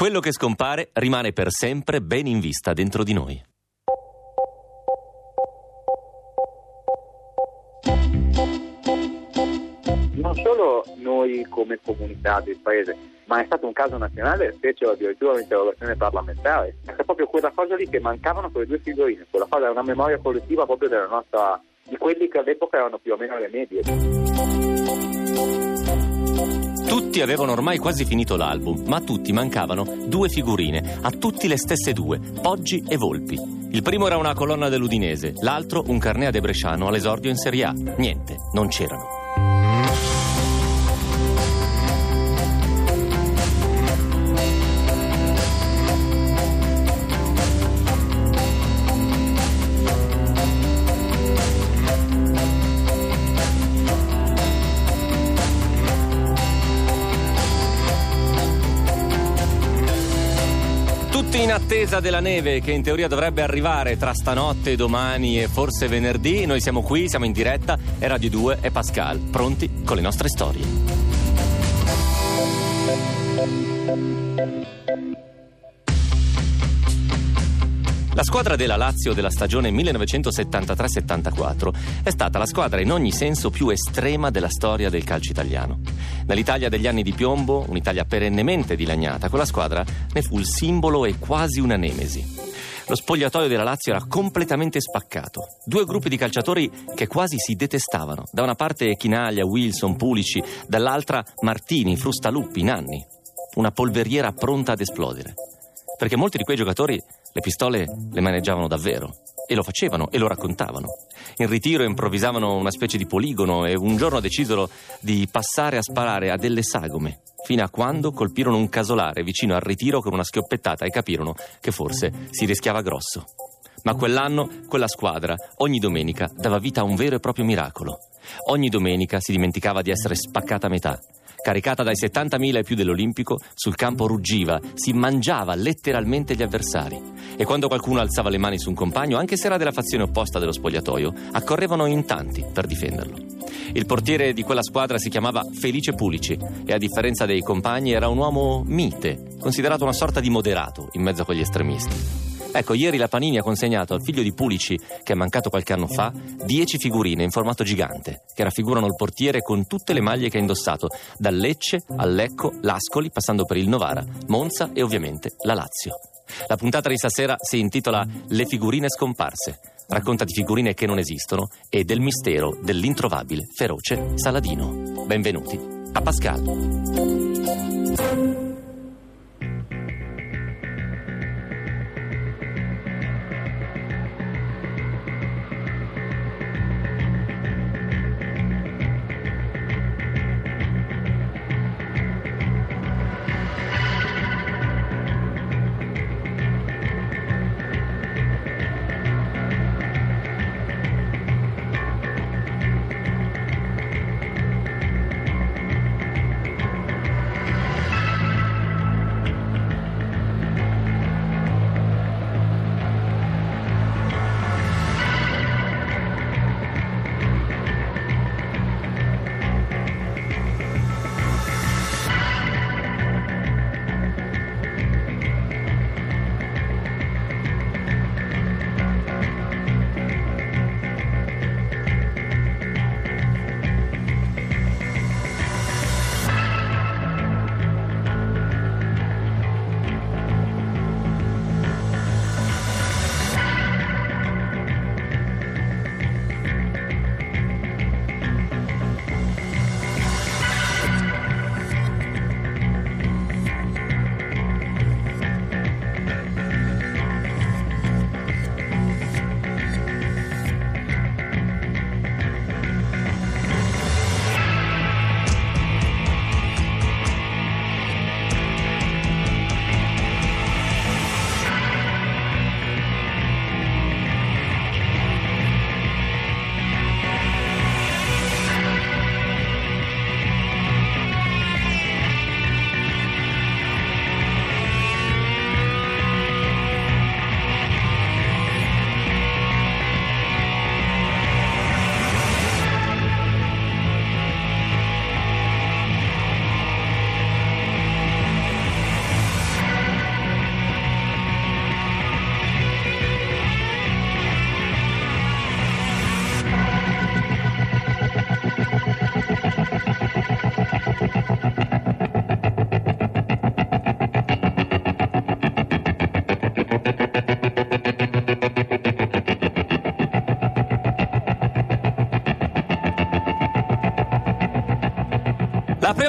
Quello che scompare rimane per sempre ben in vista dentro di noi. Non solo noi come comunità del paese, ma è stato un caso nazionale, fecero addirittura un'interrogazione parlamentare. È proprio quella cosa lì che mancavano quelle due figurine, quella cosa è una memoria collettiva proprio della nostra, di quelli che all'epoca erano più o meno le medie. Tutti avevano ormai quasi finito l'album, ma a tutti mancavano due figurine, a tutti le stesse due, Poggi e Volpi. Il primo era una colonna dell'Udinese, l'altro un carnea de Bresciano all'esordio in Serie A. Niente, non c'erano. Attesa della neve che in teoria dovrebbe arrivare tra stanotte, domani e forse venerdì. Noi siamo qui, siamo in diretta, è Radio 2 e Pascal, pronti con le nostre storie. La squadra della Lazio della stagione 1973-74 è stata la squadra in ogni senso più estrema della storia del calcio italiano. Nell'Italia degli anni di piombo, un'Italia perennemente dilaniata, quella squadra ne fu il simbolo e quasi una nemesi. Lo spogliatoio della Lazio era completamente spaccato. Due gruppi di calciatori che quasi si detestavano. Da una parte Chinaglia, Wilson, Pulici, dall'altra Martini, Frustaluppi, Nanni. Una polveriera pronta ad esplodere. Perché molti di quei giocatori le pistole le maneggiavano davvero e lo facevano e lo raccontavano. In ritiro improvvisavano una specie di poligono e un giorno decisero di passare a sparare a delle sagome, fino a quando colpirono un casolare vicino al ritiro con una schioppettata e capirono che forse si rischiava grosso. Ma quell'anno quella squadra ogni domenica dava vita a un vero e proprio miracolo. Ogni domenica si dimenticava di essere spaccata a metà caricata dai 70.000 e più dell'Olimpico, sul campo ruggiva, si mangiava letteralmente gli avversari. E quando qualcuno alzava le mani su un compagno, anche se era della fazione opposta dello spogliatoio, accorrevano in tanti per difenderlo. Il portiere di quella squadra si chiamava Felice Pulici e a differenza dei compagni era un uomo mite, considerato una sorta di moderato in mezzo a quegli estremisti. Ecco, ieri la Panini ha consegnato al figlio di Pulici, che è mancato qualche anno fa, 10 figurine in formato gigante, che raffigurano il portiere con tutte le maglie che ha indossato, dal Lecce al Lecco, l'Ascoli, passando per il Novara, Monza e ovviamente la Lazio. La puntata di stasera si intitola Le figurine scomparse. Racconta di figurine che non esistono e del mistero dell'introvabile feroce Saladino. Benvenuti a Pascal.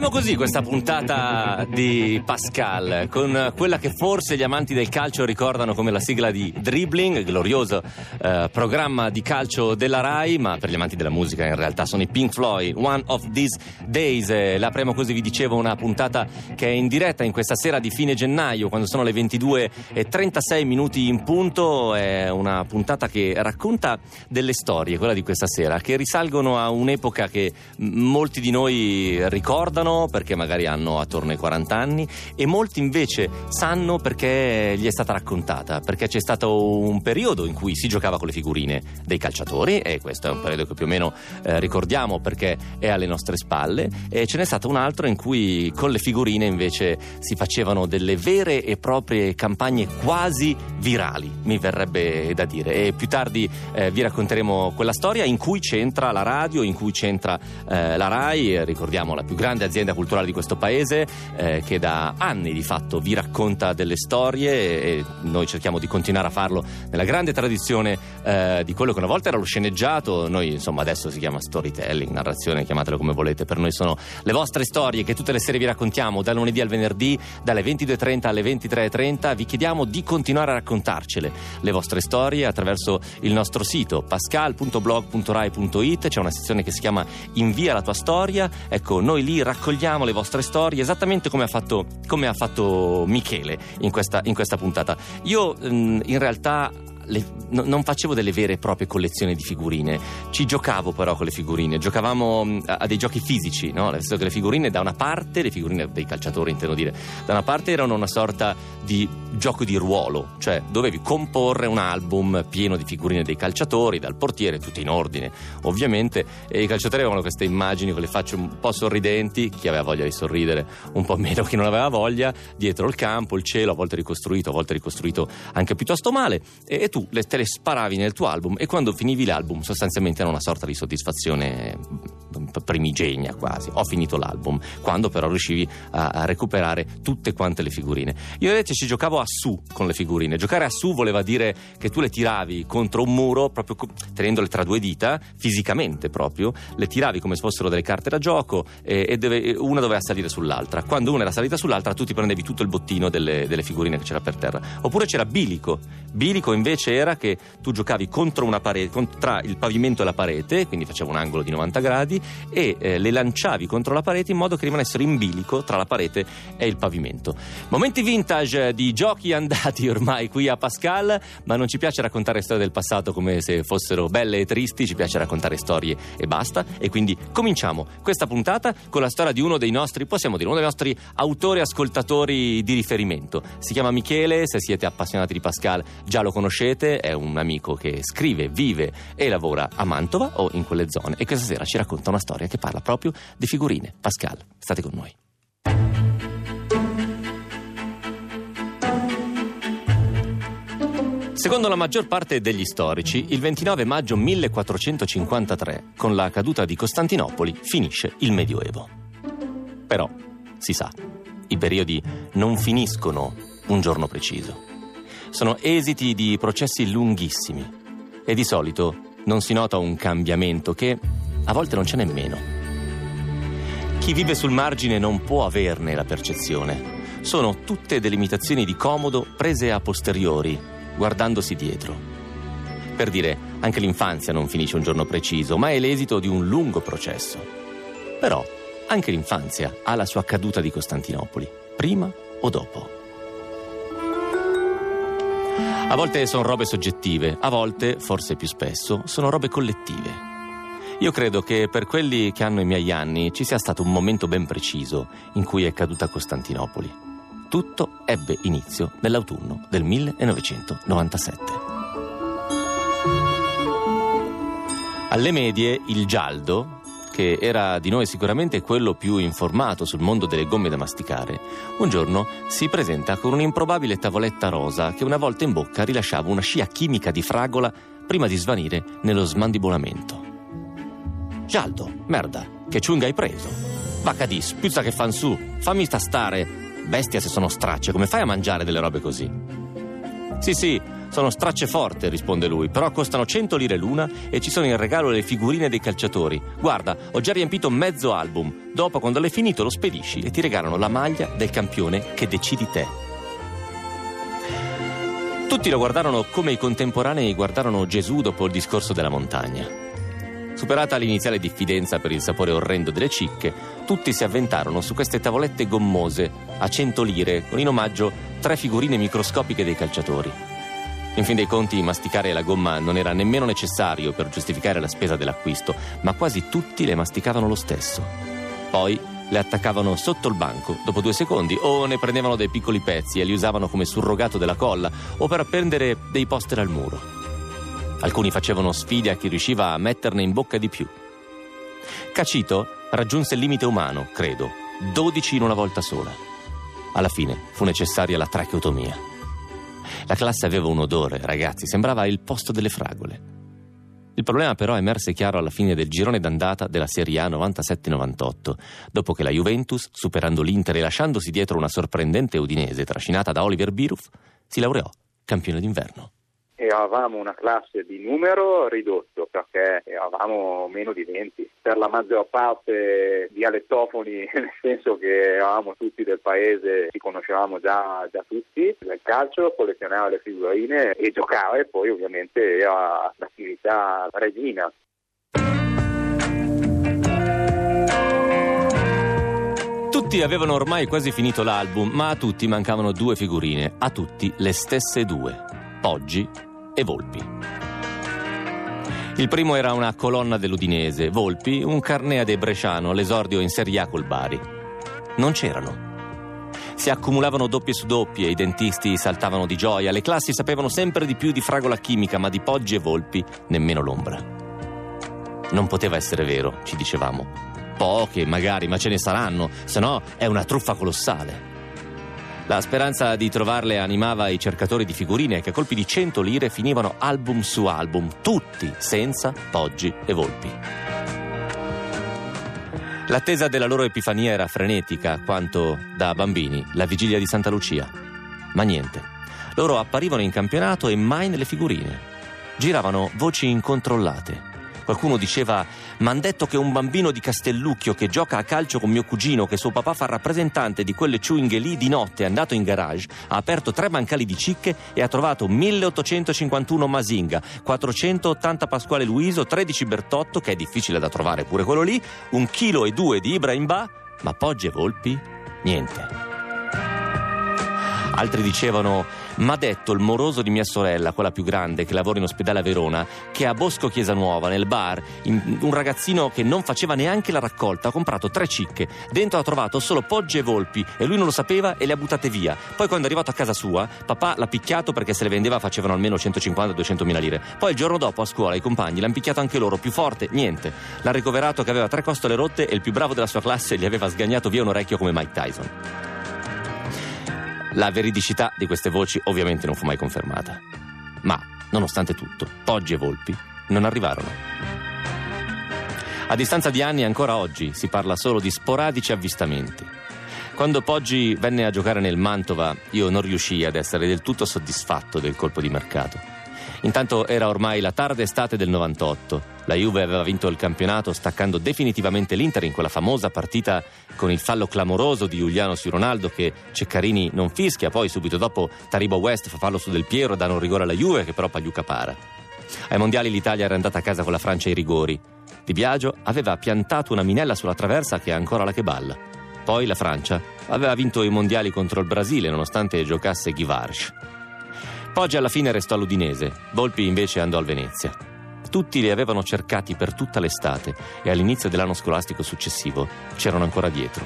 Apriamo così questa puntata di Pascal con quella che forse gli amanti del calcio ricordano come la sigla di Dribbling, glorioso eh, programma di calcio della Rai, ma per gli amanti della musica in realtà sono i Pink Floyd, One of These Days. Eh, la apriamo così, vi dicevo, una puntata che è in diretta in questa sera di fine gennaio, quando sono le 22 e 36 minuti in punto. È una puntata che racconta delle storie, quella di questa sera, che risalgono a un'epoca che molti di noi ricordano ricordano perché magari hanno attorno ai 40 anni e molti invece sanno perché gli è stata raccontata, perché c'è stato un periodo in cui si giocava con le figurine dei calciatori e questo è un periodo che più o meno eh, ricordiamo perché è alle nostre spalle e ce n'è stato un altro in cui con le figurine invece si facevano delle vere e proprie campagne quasi virali, mi verrebbe da dire. E più tardi eh, vi racconteremo quella storia in cui c'entra la radio, in cui c'entra eh, la RAI, ricordiamo la più grande grande azienda culturale di questo paese eh, che da anni di fatto vi racconta delle storie e noi cerchiamo di continuare a farlo nella grande tradizione eh, di quello che una volta era lo sceneggiato, noi insomma adesso si chiama storytelling, narrazione, chiamatelo come volete, per noi sono le vostre storie che tutte le sere vi raccontiamo dal lunedì al venerdì, dalle 22.30 alle 23.30, vi chiediamo di continuare a raccontarcele le vostre storie attraverso il nostro sito pascal.blog.rai.it, c'è una sezione che si chiama Invia la tua storia, ecco noi lì raccogliamo le vostre storie esattamente come ha fatto, come ha fatto Michele in questa, in questa puntata. Io mm, in realtà le, no, non facevo delle vere e proprie collezioni di figurine, ci giocavo però con le figurine, giocavamo mm, a, a dei giochi fisici, no? nel senso che le figurine da una parte, le figurine dei calciatori intendo dire, da una parte erano una sorta di gioco di ruolo, cioè dovevi comporre un album pieno di figurine dei calciatori, dal portiere, tutti in ordine ovviamente, e i calciatori avevano queste immagini con le facce un po' sorridenti, chi aveva voglia di sorridere, un po' meno chi non aveva voglia, dietro il campo, il cielo, a volte ricostruito, a volte ricostruito anche piuttosto male, e, e tu le, te le sparavi nel tuo album e quando finivi l'album sostanzialmente era una sorta di soddisfazione primigenia quasi. Ho finito l'album, quando però riuscivi a, a recuperare tutte quante le figurine. Io invece ci giocavo a su con le figurine. Giocare a su voleva dire che tu le tiravi contro un muro, proprio tenendole tra due dita, fisicamente proprio, le tiravi come se fossero delle carte da gioco e, e deve, una doveva salire sull'altra. Quando una era salita sull'altra tu ti prendevi tutto il bottino delle, delle figurine che c'era per terra. Oppure c'era bilico. Bilico invece era che tu giocavi contro una parete, tra il pavimento e la parete, quindi faceva un angolo di 90 gradi, e eh, le lanciavi contro la parete in modo che rimanessero in bilico tra la parete e il pavimento. Momenti vintage di giochi andati ormai qui a Pascal, ma non ci piace raccontare storie del passato come se fossero belle e tristi, ci piace raccontare storie e basta. E quindi cominciamo questa puntata con la storia di uno dei nostri, possiamo dire, uno dei nostri autori ascoltatori di riferimento. Si chiama Michele, se siete appassionati di Pascal già lo conoscete è un amico che scrive, vive e lavora a Mantova o in quelle zone e questa sera ci racconta una storia che parla proprio di figurine. Pascal, state con noi. Secondo la maggior parte degli storici, il 29 maggio 1453, con la caduta di Costantinopoli, finisce il Medioevo. Però, si sa, i periodi non finiscono un giorno preciso sono esiti di processi lunghissimi e di solito non si nota un cambiamento che a volte non c'è nemmeno. Chi vive sul margine non può averne la percezione. Sono tutte delimitazioni di comodo prese a posteriori, guardandosi dietro. Per dire, anche l'infanzia non finisce un giorno preciso, ma è l'esito di un lungo processo. Però anche l'infanzia ha la sua caduta di Costantinopoli, prima o dopo. A volte sono robe soggettive, a volte, forse più spesso, sono robe collettive. Io credo che per quelli che hanno i miei anni ci sia stato un momento ben preciso in cui è caduta Costantinopoli. Tutto ebbe inizio nell'autunno del 1997. Alle medie il gialdo, che era di noi sicuramente quello più informato sul mondo delle gomme da masticare, un giorno si presenta con un'improbabile tavoletta rosa che una volta in bocca rilasciava una scia chimica di fragola prima di svanire nello smandibolamento. Gialdo, merda, che ciunga hai preso? Vacca di, spuzza che fan su, fammi sta stare. Bestia se sono stracce, come fai a mangiare delle robe così? Sì, sì, Sono stracce forte, risponde lui, però costano 100 lire l'una e ci sono in regalo le figurine dei calciatori. Guarda, ho già riempito mezzo album. Dopo, quando l'hai finito, lo spedisci e ti regalano la maglia del campione che decidi te. Tutti lo guardarono come i contemporanei guardarono Gesù dopo il discorso della montagna. Superata l'iniziale diffidenza per il sapore orrendo delle cicche, tutti si avventarono su queste tavolette gommose a 100 lire con in omaggio tre figurine microscopiche dei calciatori. In fin dei conti, masticare la gomma non era nemmeno necessario per giustificare la spesa dell'acquisto, ma quasi tutti le masticavano lo stesso. Poi le attaccavano sotto il banco dopo due secondi o ne prendevano dei piccoli pezzi e li usavano come surrogato della colla o per appendere dei poster al muro. Alcuni facevano sfide a chi riusciva a metterne in bocca di più. Cacito raggiunse il limite umano, credo, 12 in una volta sola. Alla fine fu necessaria la tracheotomia. La classe aveva un odore, ragazzi, sembrava il posto delle fragole. Il problema però emerse chiaro alla fine del girone d'andata della Serie A 97-98, dopo che la Juventus, superando l'Inter e lasciandosi dietro una sorprendente Udinese trascinata da Oliver Biruf, si laureò campione d'inverno avevamo una classe di numero ridotto perché avevamo meno di 20. Per la maggior parte dialettofoni, nel senso che eravamo tutti del paese, ci conoscevamo già, già tutti. Nel calcio collezionava le figurine e giocare poi ovviamente era l'attività regina. Tutti avevano ormai quasi finito l'album, ma a tutti mancavano due figurine, a tutti le stesse due. Poggi e Volpi. Il primo era una colonna dell'Udinese, Volpi, un carnea dei Bresciano all'esordio in Serie A col Bari. Non c'erano. Si accumulavano doppie su doppie, i dentisti saltavano di gioia, le classi sapevano sempre di più di fragola chimica, ma di Poggi e Volpi nemmeno l'ombra. Non poteva essere vero, ci dicevamo. Poche, magari, ma ce ne saranno, se no è una truffa colossale. La speranza di trovarle animava i cercatori di figurine che a colpi di 100 lire finivano album su album, tutti senza poggi e volpi. L'attesa della loro epifania era frenetica quanto da bambini la vigilia di Santa Lucia. Ma niente. Loro apparivano in campionato e mai nelle figurine. Giravano voci incontrollate. Qualcuno diceva: M'han detto che un bambino di Castellucchio che gioca a calcio con mio cugino, che suo papà fa rappresentante di quelle ciunghe lì di notte, è andato in garage, ha aperto tre bancali di cicche e ha trovato 1851 Masinga, 480 Pasquale Luiso, 13 Bertotto, che è difficile da trovare pure quello lì, un chilo e due di Ibrahim Ba, ma Poggi e Volpi? Niente. Altri dicevano M'ha detto il moroso di mia sorella, quella più grande, che lavora in ospedale a Verona, che a Bosco Chiesa Nuova, nel bar, un ragazzino che non faceva neanche la raccolta ha comprato tre cicche. Dentro ha trovato solo poggi e volpi e lui non lo sapeva e le ha buttate via. Poi quando è arrivato a casa sua, papà l'ha picchiato perché se le vendeva facevano almeno 150-200 mila lire. Poi il giorno dopo a scuola i compagni l'hanno picchiato anche loro, più forte, niente. L'ha ricoverato che aveva tre costole rotte e il più bravo della sua classe gli aveva sgagnato via un orecchio come Mike Tyson. La veridicità di queste voci ovviamente non fu mai confermata. Ma, nonostante tutto, Poggi e Volpi non arrivarono. A distanza di anni, ancora oggi, si parla solo di sporadici avvistamenti. Quando Poggi venne a giocare nel Mantova, io non riuscii ad essere del tutto soddisfatto del colpo di mercato. Intanto era ormai la tarda estate del 98. La Juve aveva vinto il campionato staccando definitivamente l'Inter in quella famosa partita con il fallo clamoroso di Giuliano su Ronaldo che Ceccarini non fischia, poi subito dopo Taribo West fa fallo su Del Piero, danno un rigore alla Juve che però Pagliuca para. Ai mondiali l'Italia era andata a casa con la Francia ai rigori. Di Biagio aveva piantato una minella sulla traversa che è ancora la che balla. Poi la Francia aveva vinto i mondiali contro il Brasile nonostante giocasse Givarch. Poggi alla fine restò all'Udinese, Volpi invece andò al Venezia. Tutti li avevano cercati per tutta l'estate e all'inizio dell'anno scolastico successivo c'erano ancora dietro.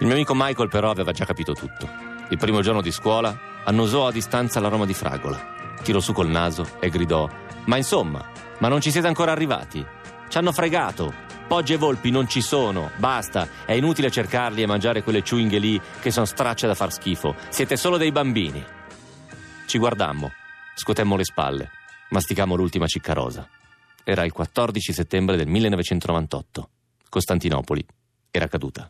Il mio amico Michael però aveva già capito tutto. Il primo giorno di scuola annusò a distanza l'aroma di fragola, tirò su col naso e gridò: Ma insomma, ma non ci siete ancora arrivati? Ci hanno fregato! Poggi e volpi non ci sono, basta, è inutile cercarli e mangiare quelle ciunghe lì che sono stracce da far schifo. Siete solo dei bambini. Ci guardammo, scuotemmo le spalle, masticammo l'ultima cicca rosa. Era il 14 settembre del 1998. Costantinopoli era caduta.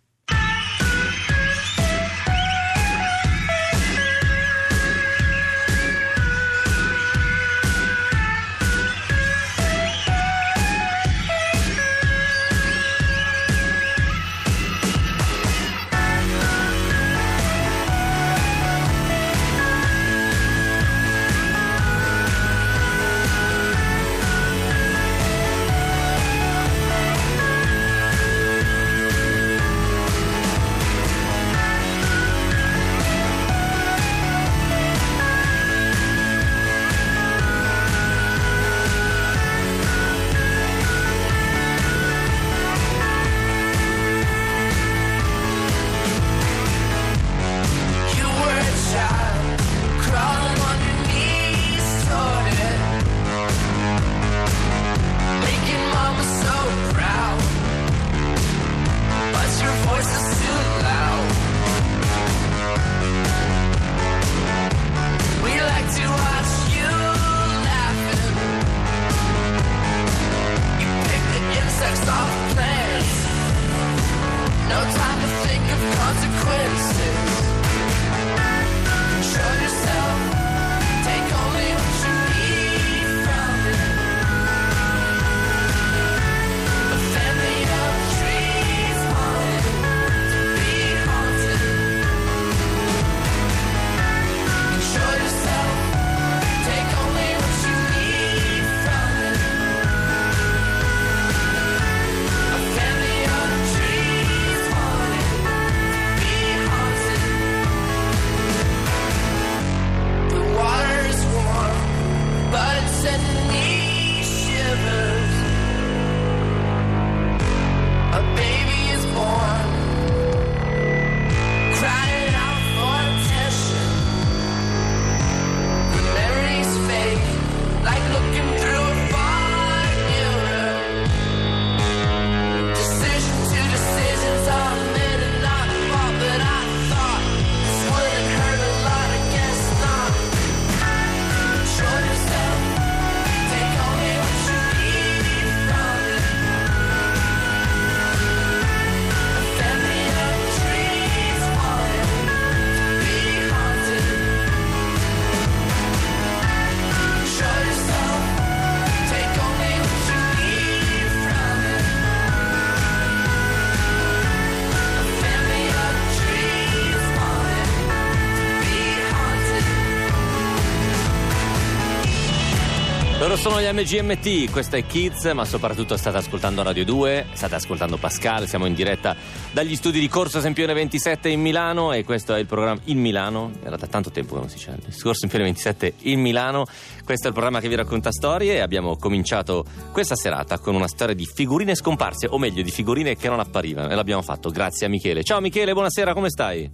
Sono gli MGMT, questo è Kids, ma soprattutto state ascoltando Radio 2, state ascoltando Pascal, siamo in diretta dagli studi di Corso Sempione 27 in Milano e questo è il programma in Milano, era da tanto tempo che non si dice, Corso Sempione 27 in Milano, questo è il programma che vi racconta storie e abbiamo cominciato questa serata con una storia di figurine scomparse, o meglio di figurine che non apparivano e l'abbiamo fatto grazie a Michele. Ciao Michele, buonasera, come stai?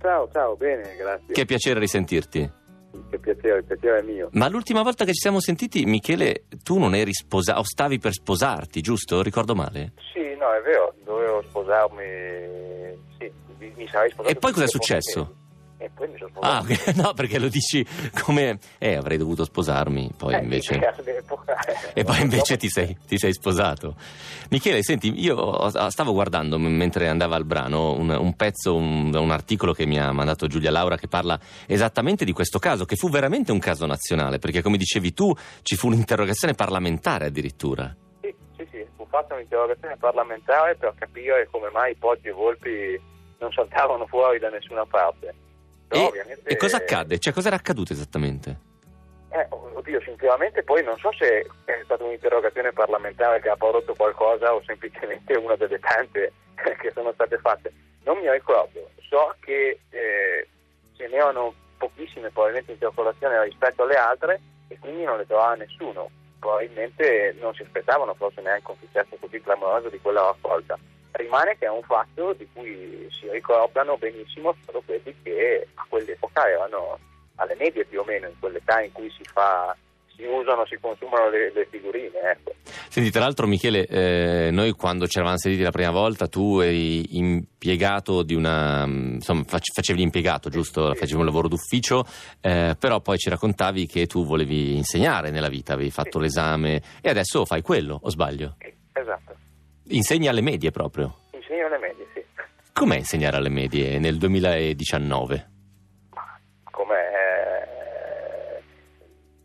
Ciao, ciao, bene, grazie. Che piacere risentirti. Che piacere, il piacere è mio. Ma l'ultima volta che ci siamo sentiti, Michele, tu non eri sposato, stavi per sposarti, giusto? Ricordo male? Sì, no, è vero, dovevo sposarmi, sì, mi, mi sarei sposato. E poi cosa è successo? tempo. E poi mi sono sposato. Ah, ok. no, perché lo dici come... Eh, avrei dovuto sposarmi, poi Eh, invece... E poi invece ti sei, ti sei sposato. Michele, senti, io ho- stavo guardando mentre andava al brano un, un pezzo, un, un articolo che mi ha mandato Giulia Laura che parla esattamente di questo caso, che fu veramente un caso nazionale, perché come dicevi tu ci fu un'interrogazione parlamentare addirittura. Sì, sì, sì, fu fatta un'interrogazione parlamentare per capire come mai Poggi e Volpi non saltavano fuori da nessuna parte. E, ovviamente... e cosa accadde? Cioè, cosa era accaduto esattamente? Eh, oddio, sinceramente poi non so se è stata un'interrogazione parlamentare che ha prodotto qualcosa o semplicemente una delle tante che sono state fatte. Non mi ricordo, so che eh, ce n'erano pochissime probabilmente in circolazione rispetto alle altre e quindi non le trovava nessuno. Probabilmente non si aspettavano forse neanche un successo così clamoroso di quella raccolta. Rimane che è un fatto di cui si ricordano benissimo solo quelli che a quell'epoca erano alle medie più o meno, in quell'età in cui si fa, si usano, si consumano le, le figurine. Ecco. Senti, tra l'altro, Michele, eh, noi quando ci eravamo sentiti la prima volta, tu eri impiegato di una. insomma, fac- facevi l'impiegato, giusto? Sì. Facevi un lavoro d'ufficio, eh, però poi ci raccontavi che tu volevi insegnare nella vita, avevi fatto Sì. l'esame e adesso fai quello, o sbaglio? Sì, Esatto. Insegni alle medie proprio. Insegno alle medie, sì. Com'è insegnare alle medie nel 2019? Come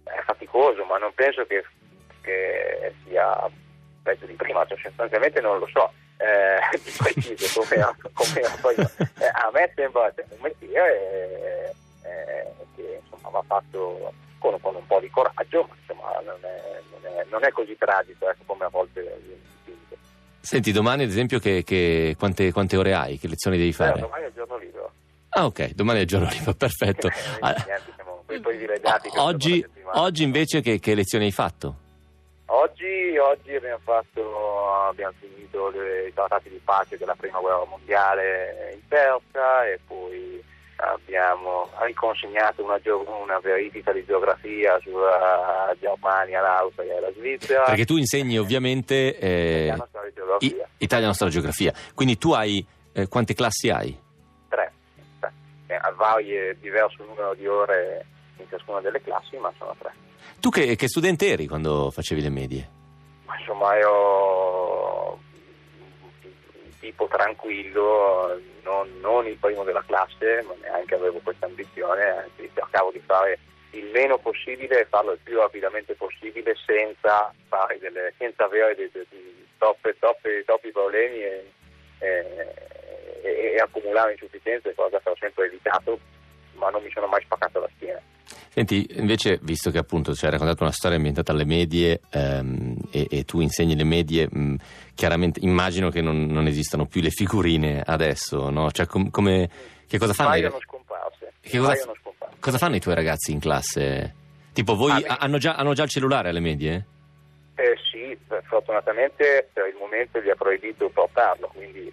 è, faticoso, ma non penso che, che sia peggio di prima, cioè, sostanzialmente non lo so. Eh, di preciso come, come poi, eh, a me sembra un mestiere eh, che insomma, va fatto con, con un po' di coraggio, ma insomma, non, è, non, è, non è così tragico ecco, come a volte. Senti, domani ad esempio che, che- quante, quante ore hai? Che lezioni devi Eh, fare? domani è il giorno libero. Ah ok, domani è il giorno libero, perfetto. Eh, Ah, oggi, oggi invece che, che lezioni hai fatto? Oggi, oggi abbiamo, fatto, abbiamo finito le- i trattati di pace della prima guerra mondiale in Persia e poi abbiamo riconsegnato una, una verifica di geografia sulla Germania, l'Austria e la Svizzera. Perché tu insegni ovviamente eh, Italiano, storia e geografia. i- italiano, storia, geografia. Quindi tu hai eh, quante classi hai? Tre. Eh, a varie, diverso numero di ore in ciascuna delle classi, ma sono tre. Tu che, che studente eri quando facevi le medie? Ma insomma ero un tipo tranquillo, non, non il primo della classe, ma neanche avevo questa ambizione, anzi cercavo di fare il meno possibile e farlo il più rapidamente possibile senza, delle, senza avere dei, dei- dei troppi, troppi, troppi problemi e- e- e accumulare insufficienze, cosa che ho sempre evitato, ma non mi sono mai spaccato la schiena. Senti, invece, visto che appunto ci hai raccontato una storia ambientata alle medie ehm, e, e tu insegni le medie, mh, chiaramente immagino che non, non esistano più le figurine adesso, no? Cioè, com- come, che cosa fanno, Paiono scomparse. Che cosa- scomparse. cosa fanno i tuoi ragazzi in classe? Tipo, voi Ah, hanno, già, hanno già il cellulare alle medie? Eh sì, fortunatamente per il momento gli ha proibito portarlo, quindi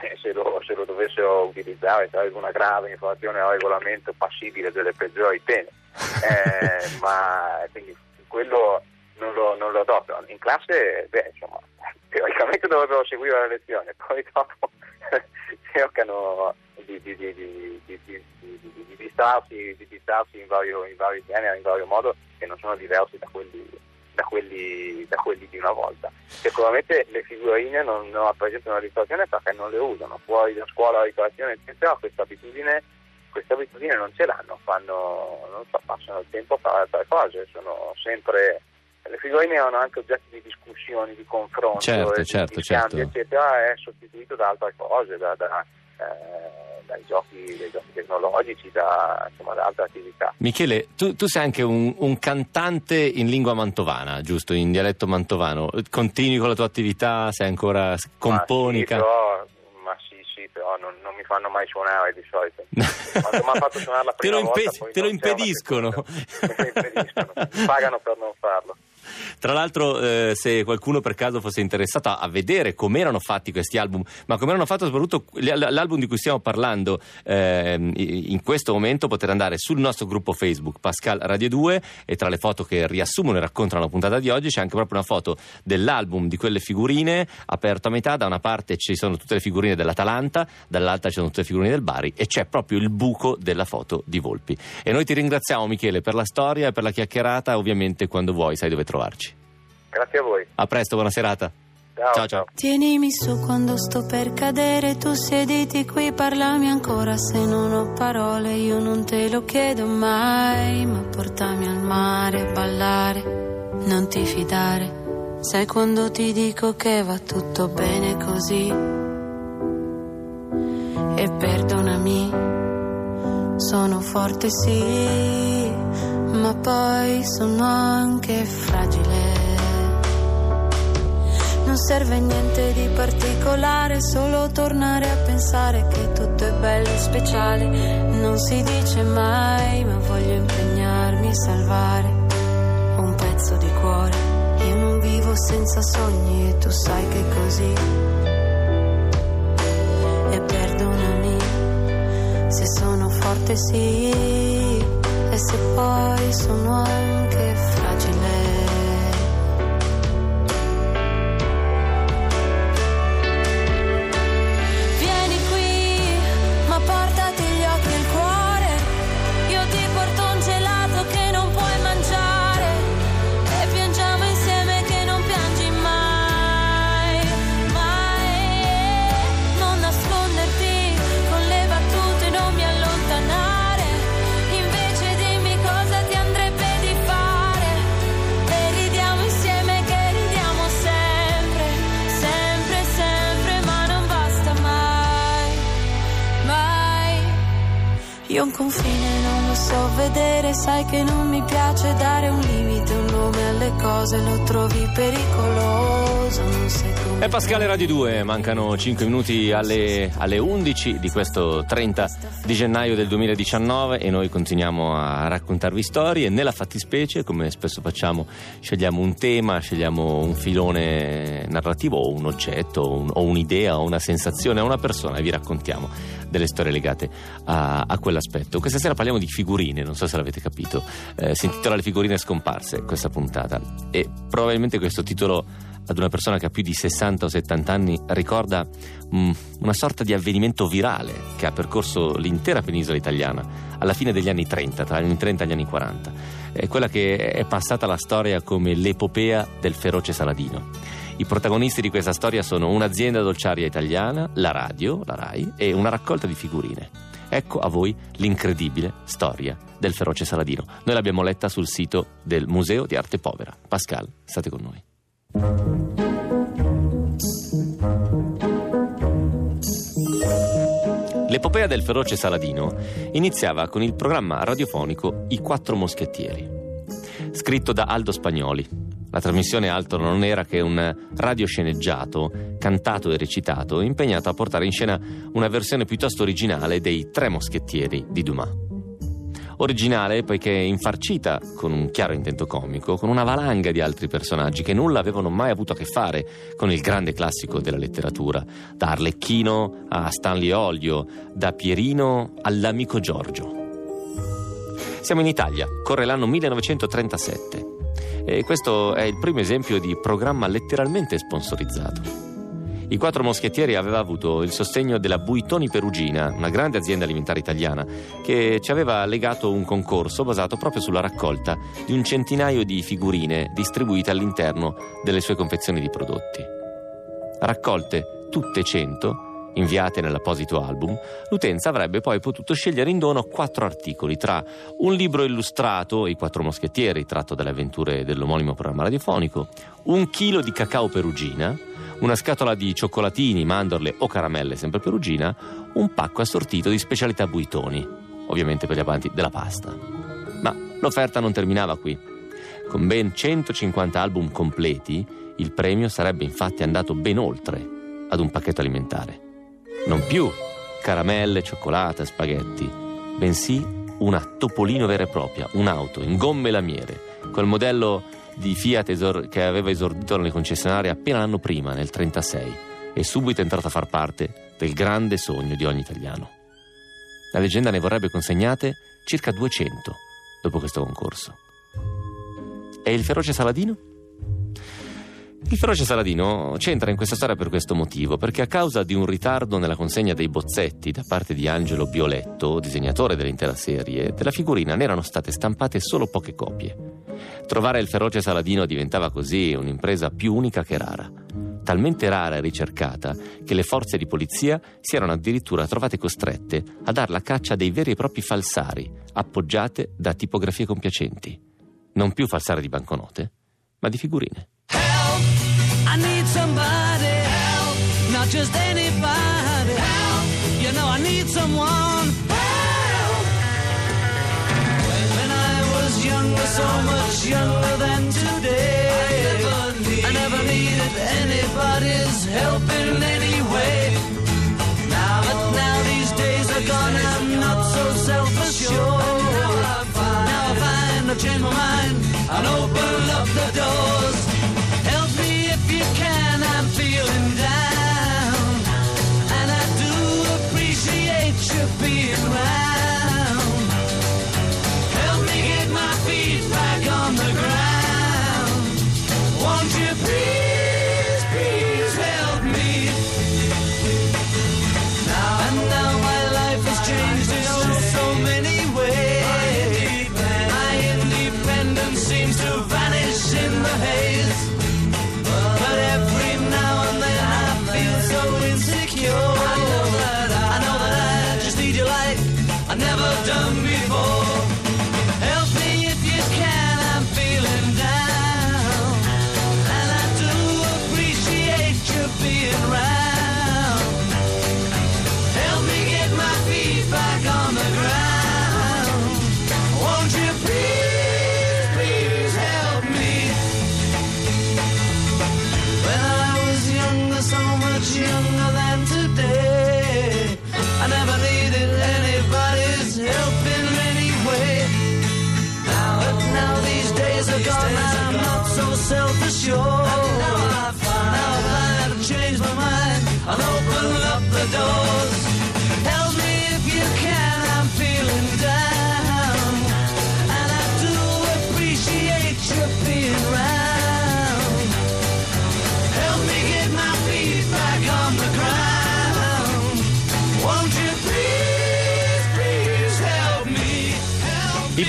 se, se lo, se lo dovessero utilizzare sarebbe una grave infrazione al regolamento passibile delle peggiori pene. Eh, ma quindi quello non lo, non lo adottano. In classe, beh, insomma, teoricamente dovrebbero seguire le lezioni, poi dopo cercano di, di, di, di, di, di, di- di distrarsi, di distrarsi in, vario, in vari generi, in vario modo, che non sono diversi da quelli, da quelli, da quelli di una volta. Sicuramente le figurine non, non rappresentano una distrazione perché non le usano, fuori da scuola, ricreazione, eccetera, questa abitudine, questa abitudine non ce l'hanno, fanno, non so, passano il tempo a fare altre cose, sono sempre le figurine erano anche oggetto di discussioni, di confronto, Certo, e di- certo, di scambi, certo. eccetera, è sostituito da altre cose, da, da- eh, dai, giochi, dai, giochi, tecnologici, da, insomma, da altre attività. Michele, tu, tu sei anche un, un, cantante in lingua mantovana, giusto? In dialetto mantovano. Continui con la tua attività? Sei ancora componi? Ma sì, però, ma sì, sì, però non, non, mi fanno mai suonare di solito. Quando mi ha fatto suonare la prima te lo impe- volta, te lo impediscono. Me lo impediscono. Pagano per non farlo. Tra l'altro, eh, se qualcuno per caso fosse interessato a, vedere come erano fatti questi album, ma come erano fatti soprattutto l'album di cui stiamo parlando eh, in questo momento, potete andare sul nostro gruppo Facebook Pascal Radio 2 e tra le foto che riassumono e raccontano la puntata di oggi c'è anche proprio una foto dell'album di quelle figurine aperto a metà. Da una parte ci sono tutte le figurine dell'Atalanta, dall'altra ci sono tutte le figurine del Bari e c'è proprio il buco della foto di Volpi. E noi ti ringraziamo, Michele, per la storia e per la chiacchierata. Ovviamente, quando vuoi, sai dove trovarci. Grazie a voi. A presto, buona serata. Ciao, ciao, ciao. Tienimi su quando sto per cadere, tu siediti qui, parlami ancora se non ho parole, io non te lo chiedo mai, ma portami al mare a ballare, non ti fidare, sai quando ti dico che va tutto bene così. E perdonami, sono forte sì, ma poi sono anche fragile non serve niente di particolare, solo tornare a pensare che tutto è bello e speciale. Non si dice mai, ma voglio impegnarmi a salvare un pezzo di cuore. Io non vivo senza sogni e tu sai che è così. E perdonami se sono forte sì, e se poi confine non lo so vedere, sai che non mi piace dare un limite, un nome alle cose, lo trovi pericoloso, non sei come... È Pascale Radio 2, mancano 5 minuti alle, alle 11 di questo 30 di gennaio del 2019 e noi continuiamo a raccontarvi storie. Nella fattispecie, come spesso facciamo, scegliamo un tema, scegliamo un filone narrativo o un oggetto o, un, o un'idea o una sensazione o una persona e vi raccontiamo delle storie legate a, a, quell'aspetto. Questa sera parliamo di figurine, non so se l'avete capito. Eh, si intitola Le figurine scomparse questa puntata e probabilmente questo titolo ad una persona che ha più di 60 o 70 anni ricorda mm, una sorta di avvenimento virale che ha percorso l'intera penisola italiana alla fine degli anni 30, tra gli anni 30 e gli anni 40. È quella che è passata alla storia come l'epopea del feroce Saladino. I protagonisti di questa storia sono un'azienda dolciaria italiana, la radio, la RAI, e una raccolta di figurine. Ecco a voi l'incredibile storia del feroce Saladino. Noi l'abbiamo letta sul sito del Museo di Arte Povera. Pascal, state con noi. L'epopea del feroce Saladino iniziava con il programma radiofonico I Quattro Moschettieri, scritto da Aldo Spagnoli, la trasmissione altro non era che un radiosceneggiato, cantato e recitato, impegnato a portare in scena una versione piuttosto originale dei Tre Moschettieri di Dumas. Originale poiché infarcita con un chiaro intento comico, con una valanga di altri personaggi che nulla avevano mai avuto a che fare con il grande classico della letteratura, da Arlecchino a Stanley Olio, da Pierino all'amico Giorgio. Siamo in Italia, corre l'anno 1937. E questo è il primo esempio di programma letteralmente sponsorizzato. I quattro moschettieri aveva avuto il sostegno della Buitoni Perugina, una grande azienda alimentare italiana, che ci aveva legato un concorso basato proprio sulla raccolta di un centinaio di figurine distribuite all'interno delle sue confezioni di prodotti. Raccolte tutte 100 inviate nell'apposito album, l'utenza avrebbe poi potuto scegliere in dono quattro articoli tra un libro illustrato, I quattro moschettieri, tratto dalle avventure dell'omonimo programma radiofonico, un chilo di cacao perugina, una scatola di cioccolatini, mandorle o caramelle sempre perugina, un pacco assortito di specialità buitoni, ovviamente per gli amanti della pasta. Ma l'offerta non terminava qui. Con ben 150 album completi, il premio sarebbe infatti andato ben oltre ad un pacchetto alimentare. Non più caramelle, cioccolata, spaghetti, bensì una Topolino vera e propria, un'auto in gomme lamiere, col modello di Fiat che aveva esordito nelle concessionarie appena l'anno prima, nel 1936, e subito è entrata a far parte del grande sogno di ogni italiano. La leggenda ne vorrebbe consegnate circa 200 dopo questo concorso. E il feroce Saladino? Il feroce Saladino c'entra in questa storia per questo motivo, perché a causa di un ritardo nella consegna dei bozzetti da parte di Angelo Bioletto, disegnatore dell'intera serie, della figurina ne erano state stampate solo poche copie. Trovare il feroce Saladino diventava così un'impresa più unica che rara. Talmente rara e ricercata che le forze di polizia si erano addirittura trovate costrette a dar la caccia dei veri e propri falsari, appoggiate da tipografie compiacenti. Non più falsari di banconote, ma di figurine. Just anybody help. You know I need someone help. When I was younger, so much younger than today, I never, need, I never needed anybody's help in any way. Now, but now these days are gone, I'm not so self-assured. Now I find, I've changed my mind and open up the doors.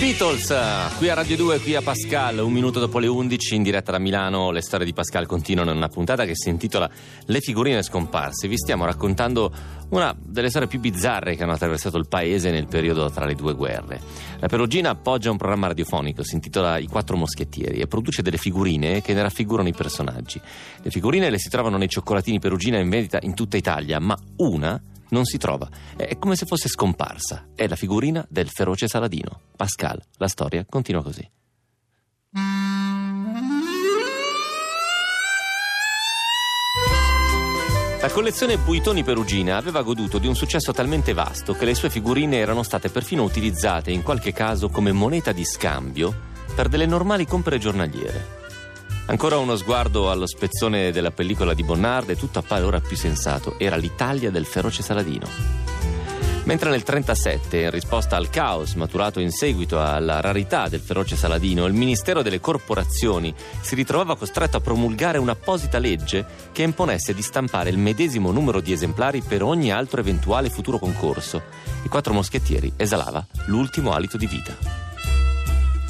Beatles, qui a Radio 2, qui a Pascal, un minuto dopo le 11, in diretta da Milano, le storie di Pascal continuano in una puntata che si intitola Le figurine scomparse. Vi stiamo raccontando una delle storie più bizzarre che hanno attraversato il paese nel periodo tra le due guerre. La Perugina appoggia un programma radiofonico, si intitola I Quattro Moschettieri e produce delle figurine che ne raffigurano i personaggi. Le figurine le si trovano nei cioccolatini Perugina in vendita in tutta Italia, ma una non si trova. È come se fosse scomparsa. È la figurina del feroce Saladino. Pascal, la storia continua così. La collezione Buitoni Perugina aveva goduto di un successo talmente vasto che le sue figurine erano state perfino utilizzate in qualche caso come moneta di scambio per delle normali compere giornaliere. Ancora uno sguardo allo spezzone della pellicola di Bonnard e tutto appare ora più sensato. Era l'Italia del feroce Saladino. Mentre nel 1937, in risposta al caos maturato in seguito alla rarità del feroce Saladino, il Ministero delle Corporazioni si ritrovava costretto a promulgare un'apposita legge che imponesse di stampare il medesimo numero di esemplari per ogni altro eventuale futuro concorso, i quattro moschettieri esalava l'ultimo alito di vita.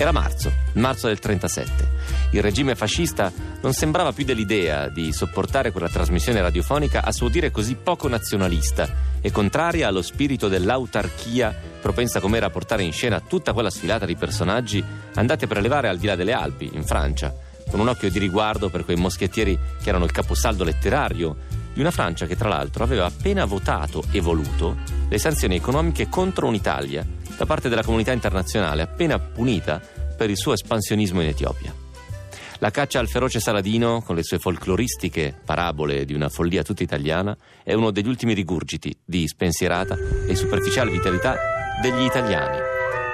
Era marzo, marzo del 37. Il regime fascista non sembrava più dell'idea di sopportare quella trasmissione radiofonica a suo dire così poco nazionalista e contraria allo spirito dell'autarchia propensa com'era a portare in scena tutta quella sfilata di personaggi andati a prelevare al di là delle Alpi, in Francia, con un occhio di riguardo per quei moschettieri che erano il caposaldo letterario di una Francia che tra l'altro aveva appena votato e voluto le sanzioni economiche contro un'Italia da parte della comunità internazionale appena punita per il suo espansionismo in Etiopia. La caccia al feroce Saladino, con le sue folcloristiche parabole di una follia tutta italiana, è uno degli ultimi rigurgiti di spensierata e superficiale vitalità degli italiani.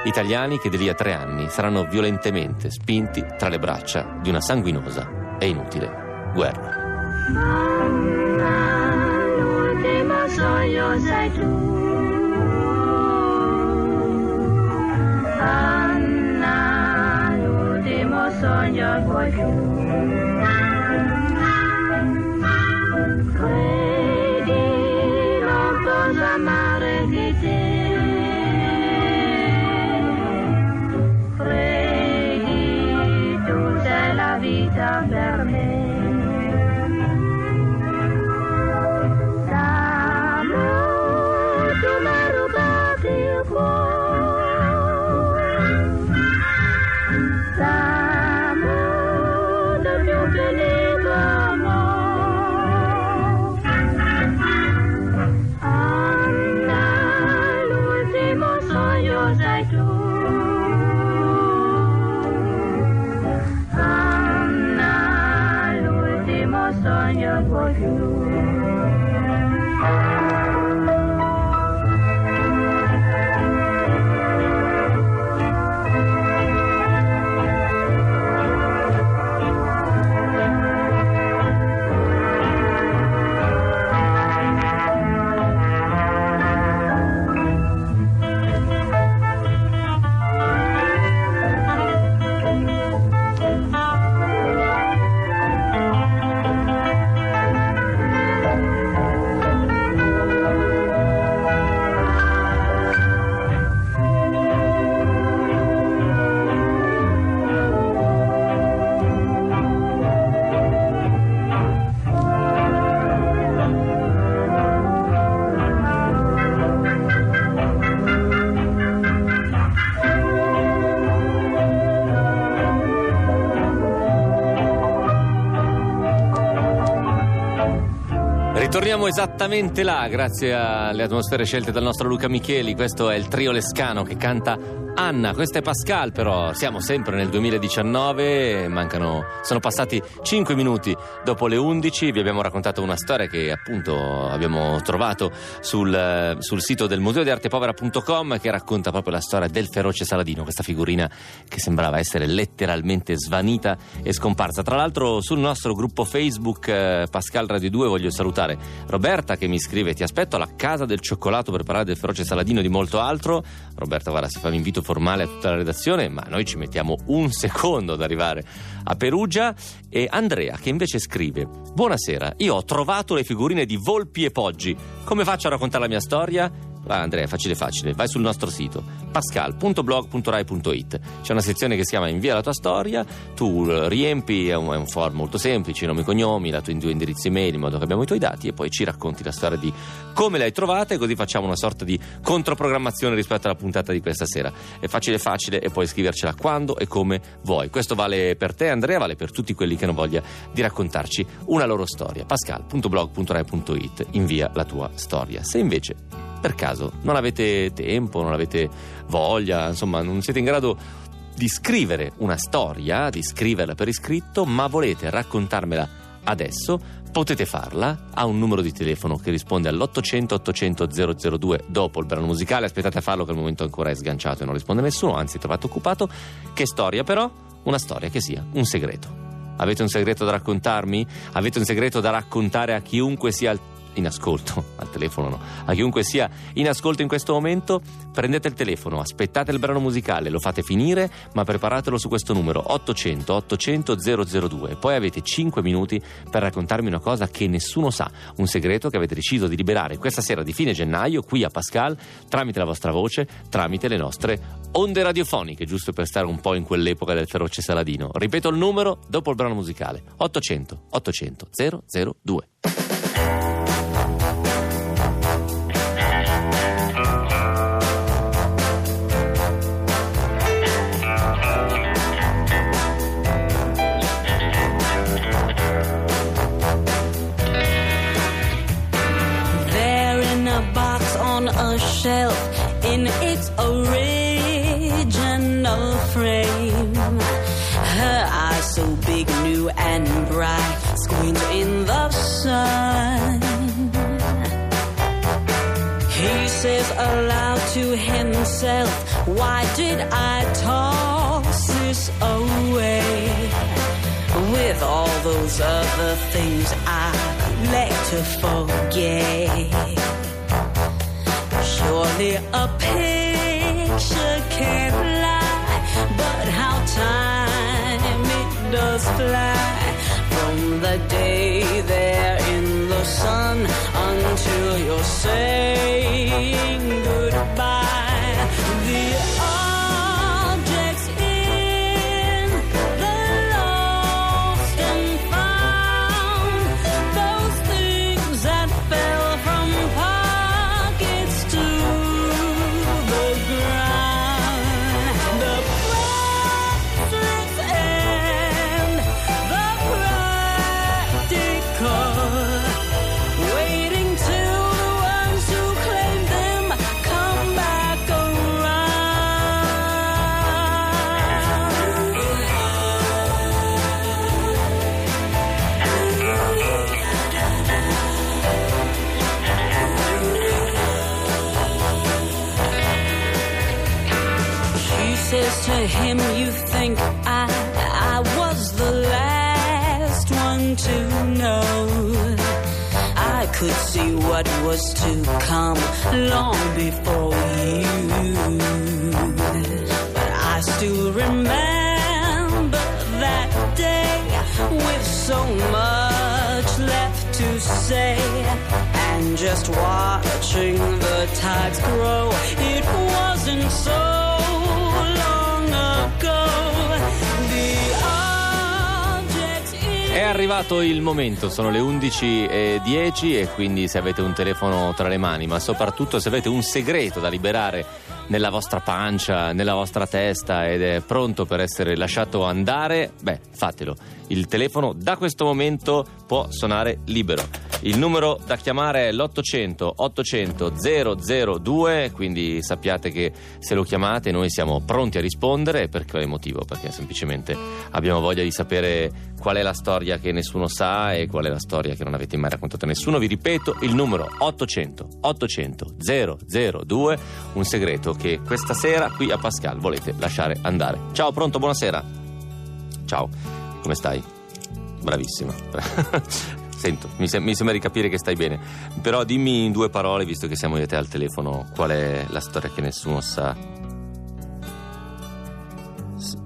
Italiani che di lì a tre anni saranno violentemente spinti tra le braccia di una sanguinosa e inutile guerra. Anna, l'ultimo sogno poi Ritorniamo esattamente là, grazie alle atmosfere scelte dal nostro Luca Micheli. Questo è il trio Lescano che canta Anna. Questo è Pascal, però siamo sempre nel 2019. Mancano, sono passati 5 minuti dopo le 11. Vi abbiamo raccontato una storia che appunto abbiamo trovato sul, sul sito del museo di arte povera.com che racconta proprio la storia del feroce Saladino, questa figurina che sembrava essere letteralmente svanita e scomparsa. Tra l'altro, sul nostro gruppo Facebook eh, Pascal Radio 2 voglio salutare Roberta che mi scrive: Ti aspetto alla casa del cioccolato per parlare del feroce Saladino e di molto altro. Roberta, guarda, si fa un invito formale a tutta la redazione, ma noi ci mettiamo un secondo ad arrivare a Perugia. E Andrea che invece scrive: Buonasera, io ho trovato le figurine di Volpi e Poggi. Come faccio a raccontare la mia storia? Va Andrea, facile facile, vai sul nostro sito pascal.blog.rai.it c'è una sezione che si chiama invia la tua storia. Tu riempi, è un, è un form molto semplice, nomi e cognomi, la tua, i tuoi indirizzi email in modo che abbiamo i tuoi dati e poi ci racconti la storia di come l'hai trovata e così facciamo una sorta di controprogrammazione rispetto alla puntata di questa sera. È facile facile e puoi scrivercela quando e come vuoi. Questo vale per te Andrea, vale per tutti quelli che hanno voglia di raccontarci una loro storia. Pascal.blog.rai.it invia la tua storia. Se invece per caso non avete tempo, non avete voglia, insomma non siete in grado di scrivere una storia, di scriverla per iscritto, ma volete raccontarmela adesso, potete farla a un numero di telefono che risponde all'800 800 002 dopo il brano musicale. Aspettate a farlo che al momento ancora è sganciato e non risponde nessuno, anzi trovate occupato. Che storia però? Una storia che sia un segreto. Avete un segreto da raccontarmi? Avete un segreto da raccontare a chiunque sia in ascolto, al telefono no, a chiunque sia in ascolto in questo momento, prendete il telefono, aspettate il brano musicale, lo fate finire, ma preparatelo su questo numero 800 800 002. Poi avete 5 minuti per raccontarmi una cosa che nessuno sa, un segreto che avete deciso di liberare questa sera di fine gennaio qui a Pascal tramite la vostra voce, tramite le nostre onde radiofoniche, giusto per stare un po' in quell'epoca del feroce Saladino. Ripeto il numero dopo il brano musicale 800 800 002. In its original frame. Her eyes so big, new and bright, squint in the sun. He says aloud to himself, Why did I toss this away? With all those other things I like to forget. Surely a picture can't lie, but how time it does fly from the day there in the sun until you're saying goodbye. Could see what was to come long before you. But I still remember that day with so much left to say. And just watching the tides grow, it wasn't so È arrivato il momento, sono le 11.10 e quindi se avete un telefono tra le mani, ma soprattutto se avete un segreto da liberare nella vostra pancia, nella vostra testa ed è pronto per essere lasciato andare, beh, fatelo. Il telefono da questo momento può suonare libero. Il numero da chiamare è l'800 800 002, quindi sappiate che se lo chiamate noi siamo pronti a rispondere. Per quale motivo? Perché semplicemente abbiamo voglia di sapere qual è la storia che nessuno sa e qual è la storia che non avete mai raccontato a nessuno. Vi ripeto il numero 800 800 002, un segreto che questa sera qui a Pascal volete lasciare andare. Ciao, pronto, buonasera. Ciao, come stai? Bravissima. Sento, mi, sem- mi sembra di capire che stai bene, però dimmi in due parole, visto che siamo io e te al telefono, qual è la storia che nessuno sa. S-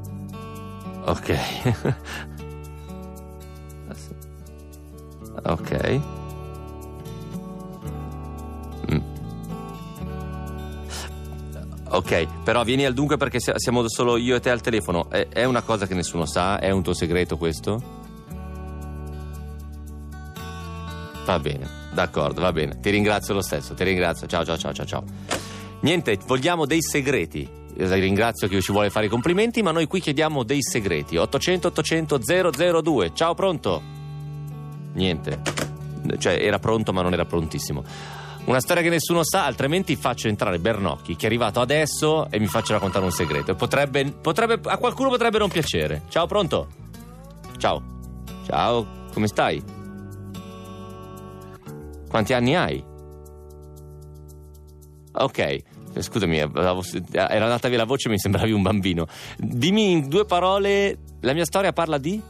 ok. ok. Mm. Ok, però vieni al dunque perché sia- siamo solo io e te al telefono. È una cosa che nessuno sa? È un tuo segreto questo? Va bene, d'accordo, va bene. Ti ringrazio lo stesso, ti ringrazio. Ciao, ciao, ciao, ciao, ciao. Niente, vogliamo dei segreti. Io ringrazio chi ci vuole fare i complimenti, ma noi qui chiediamo dei segreti. 800 800 002. Ciao, pronto? Niente. Cioè, era pronto, ma non era prontissimo. Una storia che nessuno sa, altrimenti faccio entrare Bernocchi, che è arrivato adesso e mi faccio raccontare un segreto. Potrebbe, potrebbe, a qualcuno potrebbe non piacere. Ciao, pronto? Ciao. Ciao, come stai? Quanti anni hai? Ok, scusami, avevo- era andata via la voce mi sembravi un bambino. Dimmi in due parole, la mia storia parla di?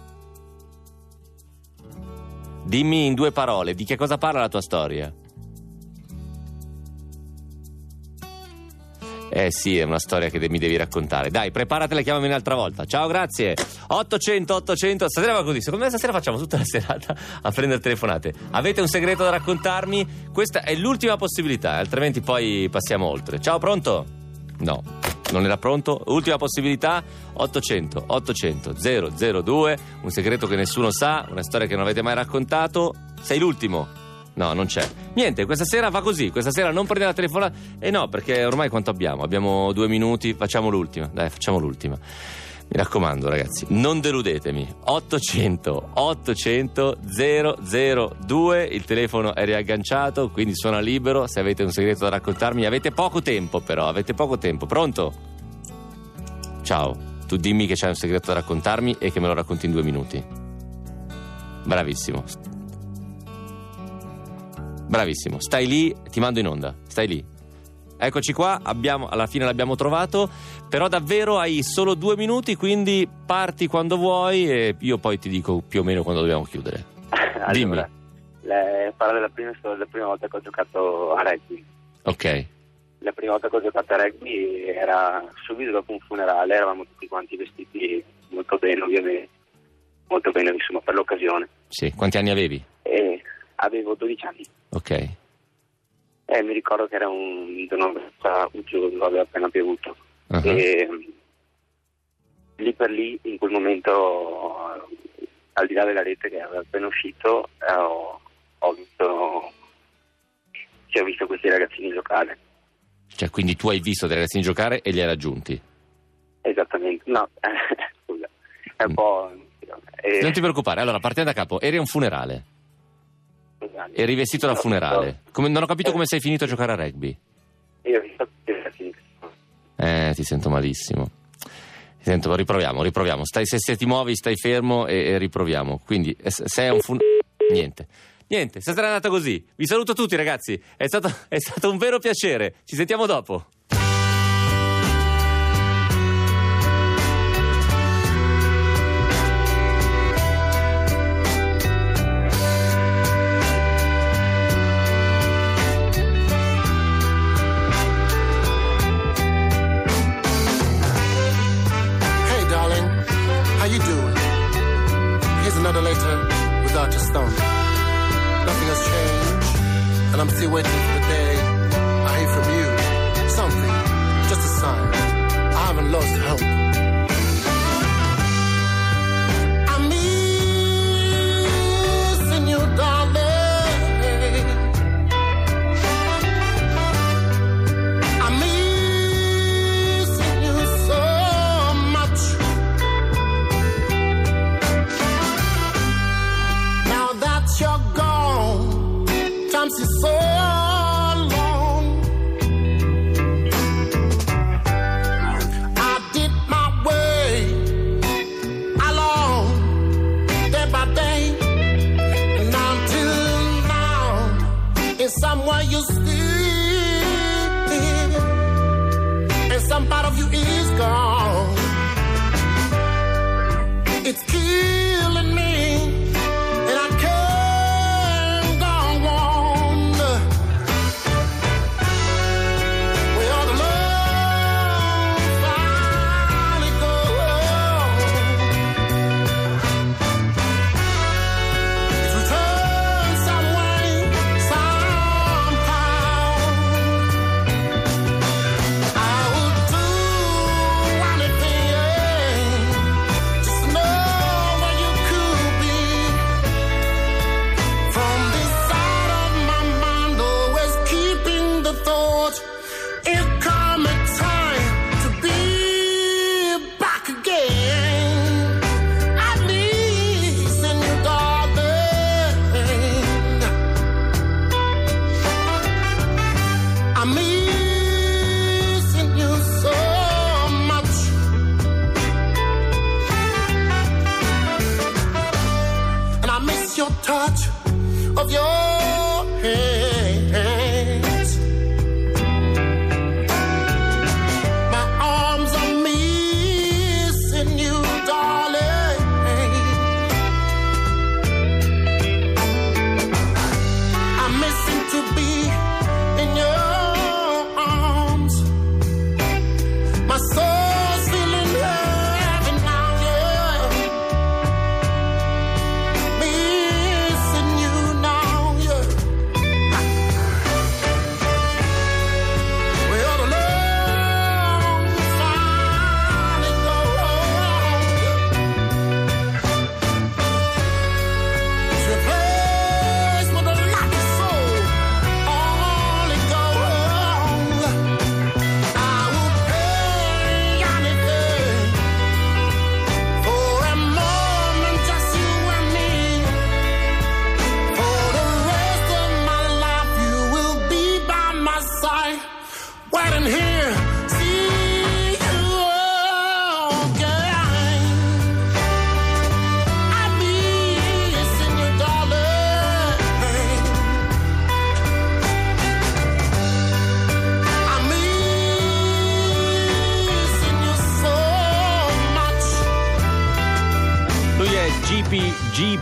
Dimmi in due parole, di che cosa parla la tua storia? Eh sì, è una storia che mi devi raccontare. Dai, preparatela chiamami un'altra volta. Ciao, grazie. 800 800. Stasera va così. Secondo me stasera facciamo tutta la serata a prendere telefonate. Avete un segreto da raccontarmi? Questa è l'ultima possibilità, altrimenti poi passiamo oltre. Ciao, pronto? No. Non era pronto? Ultima possibilità 800 800 002 Un segreto che nessuno sa Una storia che non avete mai raccontato Sei l'ultimo No, non c'è. Niente, questa sera va così. Questa sera non prendere la telefonata. Eh no, perché ormai quanto abbiamo? Abbiamo due minuti. Facciamo l'ultima. Dai, facciamo l'ultima. Mi raccomando, ragazzi, non deludetemi. 800 800 002. Il telefono è riagganciato, quindi suona libero. Se avete un segreto da raccontarmi, avete poco tempo, però. Avete poco tempo. Pronto? Ciao. Tu dimmi che c'hai un segreto da raccontarmi e che me lo racconti in due minuti. Bravissimo. Bravissimo, stai lì, ti mando in onda, stai lì. Eccoci qua, abbiamo, alla fine l'abbiamo trovato, però davvero hai solo due minuti, quindi parti quando vuoi e io poi ti dico più o meno quando dobbiamo chiudere. allora, Dimmi. Le, parlo della prima, della prima volta che ho giocato a rugby. Ok, La prima volta che ho giocato a rugby era subito dopo un funerale, eravamo tutti quanti vestiti molto bene, ovviamente, molto bene insomma per l'occasione. sì. Quanti anni avevi? E avevo 12 anni. Ok, E mi ricordo che era un giorno uggioso, aveva appena piovuto. Ah. E lì per lì, in quel momento, al di là della rete che aveva appena uscito, eh, ho, ho visto, cioè, ho visto questi ragazzini giocare. cioè quindi tu hai visto dei ragazzini giocare e li hai raggiunti. Esattamente, no, scusa, è un Mm. po'... eh, Non ti preoccupare, allora partiamo da capo, eri a un funerale, eri vestito da funerale. Come- non ho capito come sei finito a giocare a rugby. Io. Eh, ti sento malissimo. Ti sento, riproviamo, riproviamo. Stai, se, se ti muovi, stai fermo e, e riproviamo. Quindi, eh, se se è un fun... Niente. Niente, stasera è andata così. Vi saluto tutti, ragazzi. È stato, è stato un vero piacere. Ci sentiamo dopo. Another letter without a stone. Nothing has changed, and I'm still waiting for the day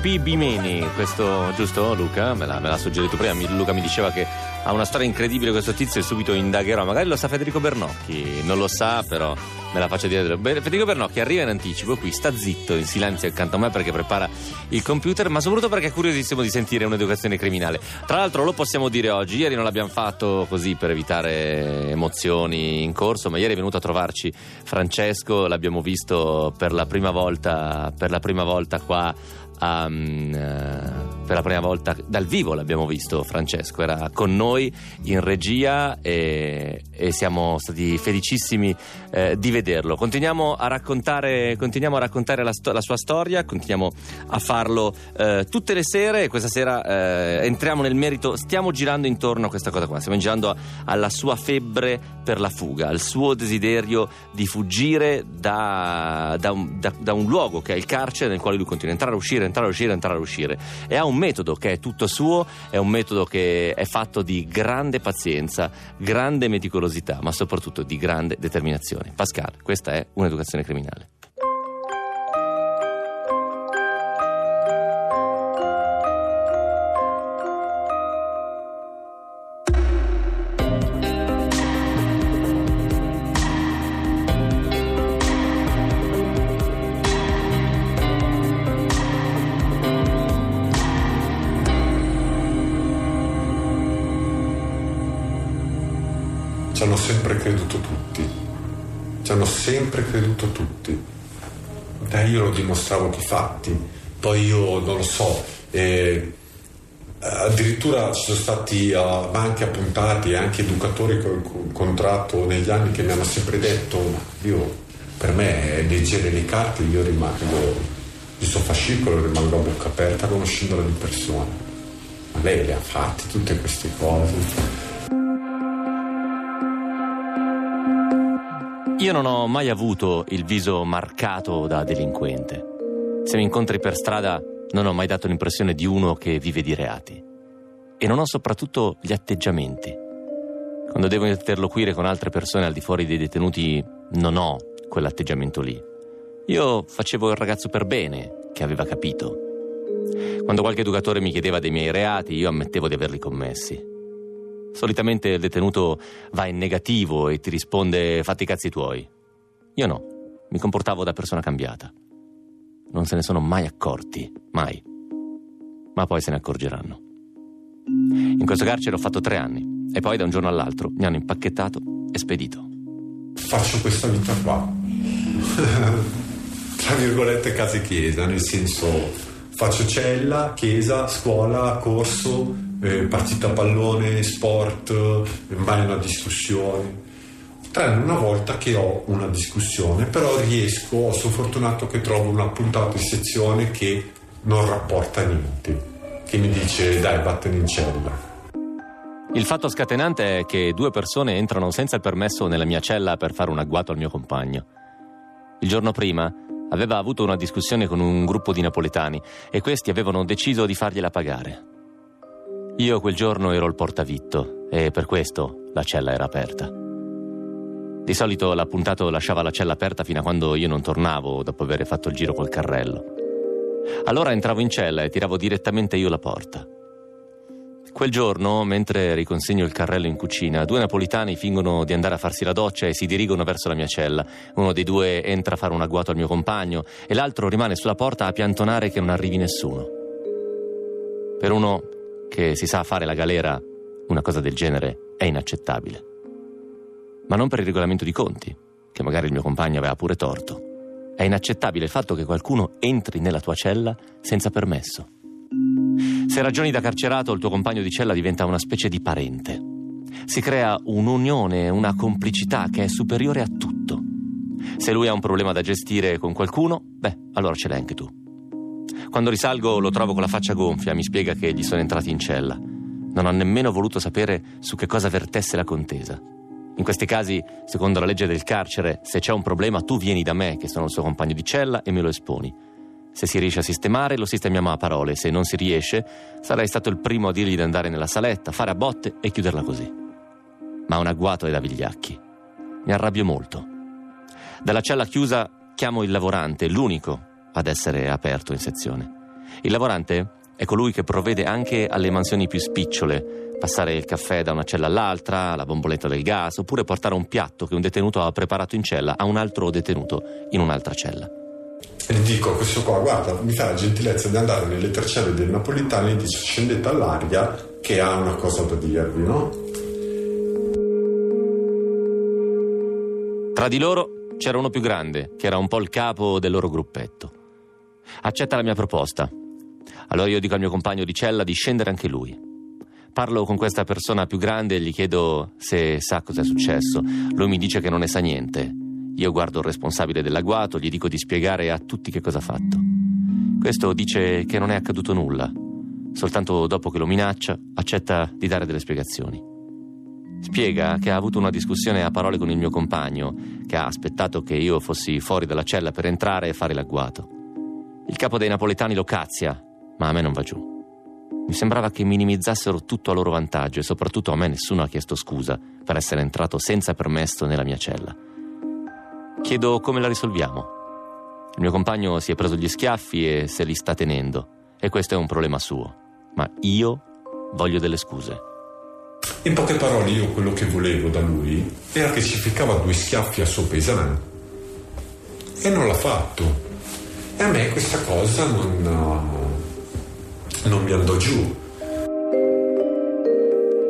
GP Bimeni, questo giusto Luca? Me l'ha, me l'ha suggerito prima, Luca mi diceva che ha una storia incredibile questo tizio e subito indagherò, magari lo sa Federico Bernocchi, non lo sa però me la faccio dire. Federico Bernocchi arriva in anticipo qui, sta zitto in silenzio accanto a me perché prepara il computer, ma soprattutto perché è curiosissimo di sentire un'educazione criminale. Tra l'altro lo possiamo dire oggi, ieri non l'abbiamo fatto così per evitare emozioni in corso, ma ieri è venuto a trovarci Francesco, l'abbiamo visto per la prima volta, per la prima volta qua um, eh, per la prima volta dal vivo l'abbiamo visto Francesco, era con noi in regia e, e siamo stati felicissimi eh, di vederlo. Continuiamo a raccontare, continuiamo a raccontare la, sto- la sua storia, continuiamo a farlo eh, tutte le sere e questa sera eh, entriamo nel merito, stiamo girando intorno a questa cosa qua, stiamo girando a- alla sua febbre per la fuga, al suo desiderio di fuggire da, da un, da- da un luogo che è il carcere nel quale lui continua a entrare, a uscire, entrare, a uscire, entrare, uscire. E ha un metodo che è tutto suo, è un metodo che è fatto di grande pazienza, grande meticolosità, ma soprattutto di grande determinazione. Pascal, questa è un'educazione criminale. Sempre creduto tutti. Beh, io lo dimostravo di fatti. Poi io non lo so. eh, addirittura ci sono stati eh, banchi appuntati e anche educatori che ho incontrato negli anni che mi hanno sempre detto: "Ma io per me è leggere le carte, io rimango. Questo fascicolo rimango a bocca aperta conoscendola di persona. Ma lei le ha fatte tutte queste cose. Io non ho mai avuto il viso marcato da delinquente. Se mi incontri per strada non ho mai dato l'impressione di uno che vive di reati. E non ho soprattutto gli atteggiamenti. Quando devo interloquire con altre persone al di fuori dei detenuti non ho quell'atteggiamento lì. Io facevo il ragazzo per bene, che aveva capito. Quando qualche educatore mi chiedeva dei miei reati, io ammettevo di averli commessi. Solitamente il detenuto va in negativo e ti risponde fatti i cazzi tuoi. Io no, mi comportavo da persona cambiata. Non se ne sono mai accorti, mai. Ma poi se ne accorgeranno. In questo carcere ho fatto tre anni e poi da un giorno all'altro mi hanno impacchettato e spedito. faccio questa vita qua. Tra virgolette casa e chiesa, nel senso faccio cella, chiesa, scuola, corso, eh, partita pallone, sport, eh, mai una discussione. Tranne una volta che ho una discussione, però riesco, sono fortunato che trovo un appuntato in sezione che non rapporta niente, che mi dice dai vattene in cella. Il fatto scatenante è che due persone entrano senza il permesso nella mia cella per fare un agguato al mio compagno. Il giorno prima aveva avuto una discussione con un gruppo di napoletani e questi avevano deciso di fargliela pagare. Io quel giorno ero il portavitto e per questo la cella era aperta. Di solito l'appuntato lasciava la cella aperta fino a quando io non tornavo dopo aver fatto il giro col carrello. Allora entravo in cella e tiravo direttamente io la porta. Quel giorno, mentre riconsegno il carrello in cucina, due napolitani fingono di andare a farsi la doccia e si dirigono verso la mia cella. Uno dei due entra a fare un agguato al mio compagno e l'altro rimane sulla porta a piantonare che non arrivi nessuno. Per uno che si sa fare la galera, una cosa del genere è inaccettabile. Ma non per il regolamento di conti, che magari il mio compagno aveva pure torto. È inaccettabile il fatto che qualcuno entri nella tua cella senza permesso. Se ragioni da carcerato, il tuo compagno di cella diventa una specie di parente. Si crea un'unione, una complicità che è superiore a tutto. Se lui ha un problema da gestire con qualcuno, beh, allora ce l'hai anche tu. Quando risalgo lo trovo con la faccia gonfia, mi spiega che gli sono entrati in cella. Non ho nemmeno voluto sapere su che cosa vertesse la contesa. In questi casi, secondo la legge del carcere, se c'è un problema tu vieni da me, che sono il suo compagno di cella, e me lo esponi. Se si riesce a sistemare, lo sistemiamo a parole. Se non si riesce, sarai stato il primo a dirgli di andare nella saletta, fare a botte e chiuderla così. Ma un agguato è da vigliacchi. Mi arrabbio molto. Dalla cella chiusa chiamo il lavorante, l'unico ad essere aperto in sezione. Il lavorante è colui che provvede anche alle mansioni più spicciole, passare il caffè da una cella all'altra, la bomboletta del gas, oppure portare un piatto che un detenuto ha preparato in cella a un altro detenuto in un'altra cella. E gli dico a questo qua, guarda, mi fa la gentilezza di andare nelle tre celle del napoletano e dice scendete all'aria che ha una cosa da dirvi, no? Tra di loro c'era uno più grande, che era un po' il capo del loro gruppetto. Accetta la mia proposta. Allora io dico al mio compagno di cella di scendere anche lui. Parlo con questa persona più grande e gli chiedo se sa cosa è successo. Lui mi dice che non ne sa niente. Io guardo il responsabile dell'agguato, gli dico di spiegare a tutti che cosa ha fatto. Questo dice che non è accaduto nulla. Soltanto dopo che lo minaccia, accetta di dare delle spiegazioni. Spiega che ha avuto una discussione a parole con il mio compagno, che ha aspettato che io fossi fuori dalla cella per entrare e fare l'agguato. Il capo dei napoletani lo cazia, ma a me non va giù. Mi sembrava che minimizzassero tutto a loro vantaggio e soprattutto a me nessuno ha chiesto scusa per essere entrato senza permesso nella mia cella. Chiedo come la risolviamo. Il mio compagno si è preso gli schiaffi e se li sta tenendo e questo è un problema suo, ma io voglio delle scuse. In poche parole io quello che volevo da lui era che ci ficcava due schiaffi a suo pesante e non l'ha fatto. E a me questa cosa non, non mi andò giù.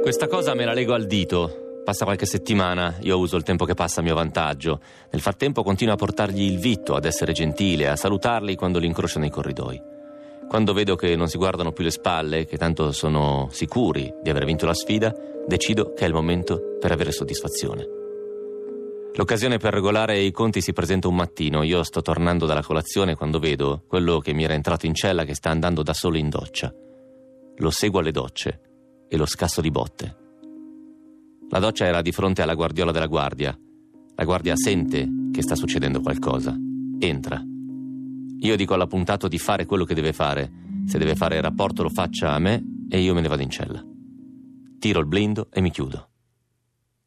Questa cosa me la lego al dito. Passa qualche settimana, io uso il tempo che passa a mio vantaggio. Nel frattempo continuo a portargli il vitto, ad essere gentile, a salutarli quando li incrocio nei corridoi. Quando vedo che non si guardano più le spalle, che tanto sono sicuri di aver vinto la sfida, decido che è il momento per avere soddisfazione. L'occasione per regolare i conti si presenta un mattino. Io sto tornando dalla colazione quando vedo quello che mi era entrato in cella che sta andando da solo in doccia. Lo seguo alle docce e lo scasso di botte. La doccia era di fronte alla guardiola della guardia. La guardia sente che sta succedendo qualcosa. Entra. Io dico all'appuntato di fare quello che deve fare. Se deve fare il rapporto lo faccia a me e io me ne vado in cella. Tiro il blindo e mi chiudo.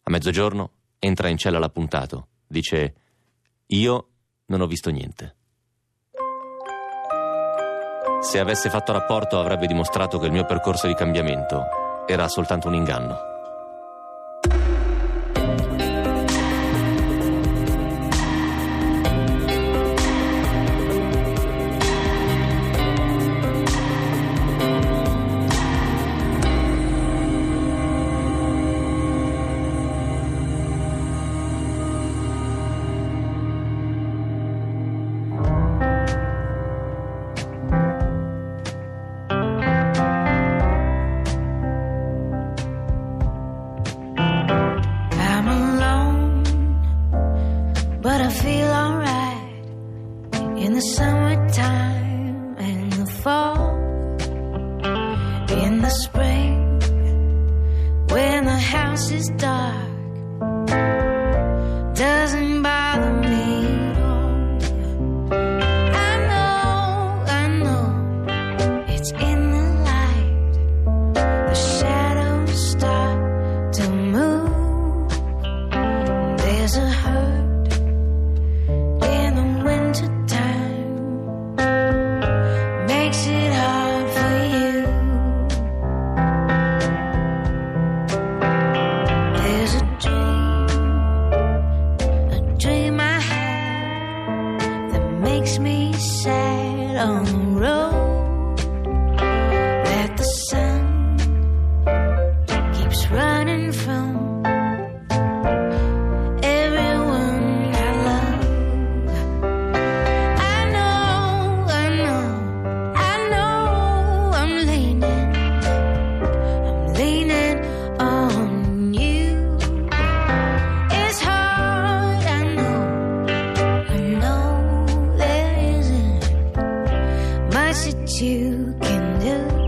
A mezzogiorno entra in cella l'appuntato. Dice: Io non ho visto niente. Se avesse fatto rapporto avrebbe dimostrato che il mio percorso di cambiamento era soltanto un inganno. wish that you can do.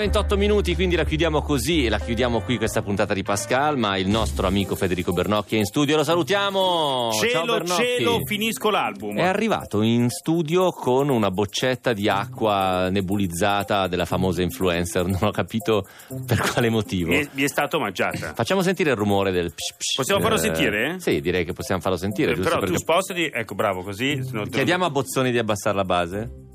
28 minuti, quindi la chiudiamo così e la chiudiamo qui questa puntata di Pascal, ma il nostro amico Federico Bernocchi è in studio, lo salutiamo! Cielo, Ciao cielo, finisco l'album! È arrivato in studio con una boccetta di acqua nebulizzata della famosa influencer, non ho capito per quale motivo. Vi è, è stato mangiata. Facciamo sentire il rumore del psh, psh Possiamo farlo eh, sentire? Sì, direi che possiamo farlo sentire. Eh, però tu perché... spostati, ecco bravo, così... Chiediamo a Bozzoni di abbassare la base.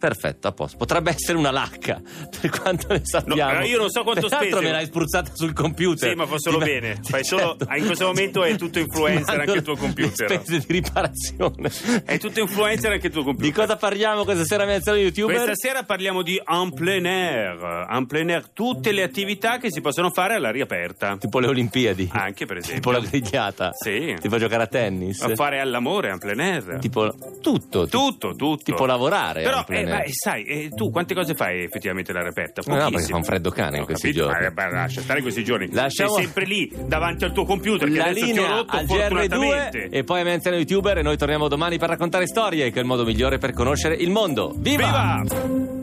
Perfetto, a posto. Potrebbe essere una lacca, per quanto ne sappiamo. No, io non so quanto Peraltro spese. me l'hai spruzzata sul computer. Sì, ma fa solo Ti- bene. Fai solo- certo. in questo momento è tutto influencer, anche il tuo computer. Spese di riparazione. È tutto influencer anche il tuo computer. Di cosa parliamo questa sera nella di youtuber? Questa sera parliamo di en plein air. En plein air, tutte le attività che si possono fare all'aria aperta. Tipo le Olimpiadi. Anche, per esempio. Tipo la grigliata. Sì. Tipo giocare a tennis. A fare all'amore en plein air. Tipo tutto. Tutto, tutto. Tipo lavorare. Però, plein eh, ma, sai, eh, tu quante cose fai effettivamente all'aria aperta? No, no, perché fa un freddo cane in questi capito, giorni. ma, beh, lascia stare questi giorni. Lasciamo- Sei sempre lì davanti al tuo computer che la adesso ti ho linea rotto al fortunatamente. GR2 e poi a Menziano youtuber e noi torniamo domani per raccontare storie che è il modo migliore per conoscere il mondo. Viva! Viva!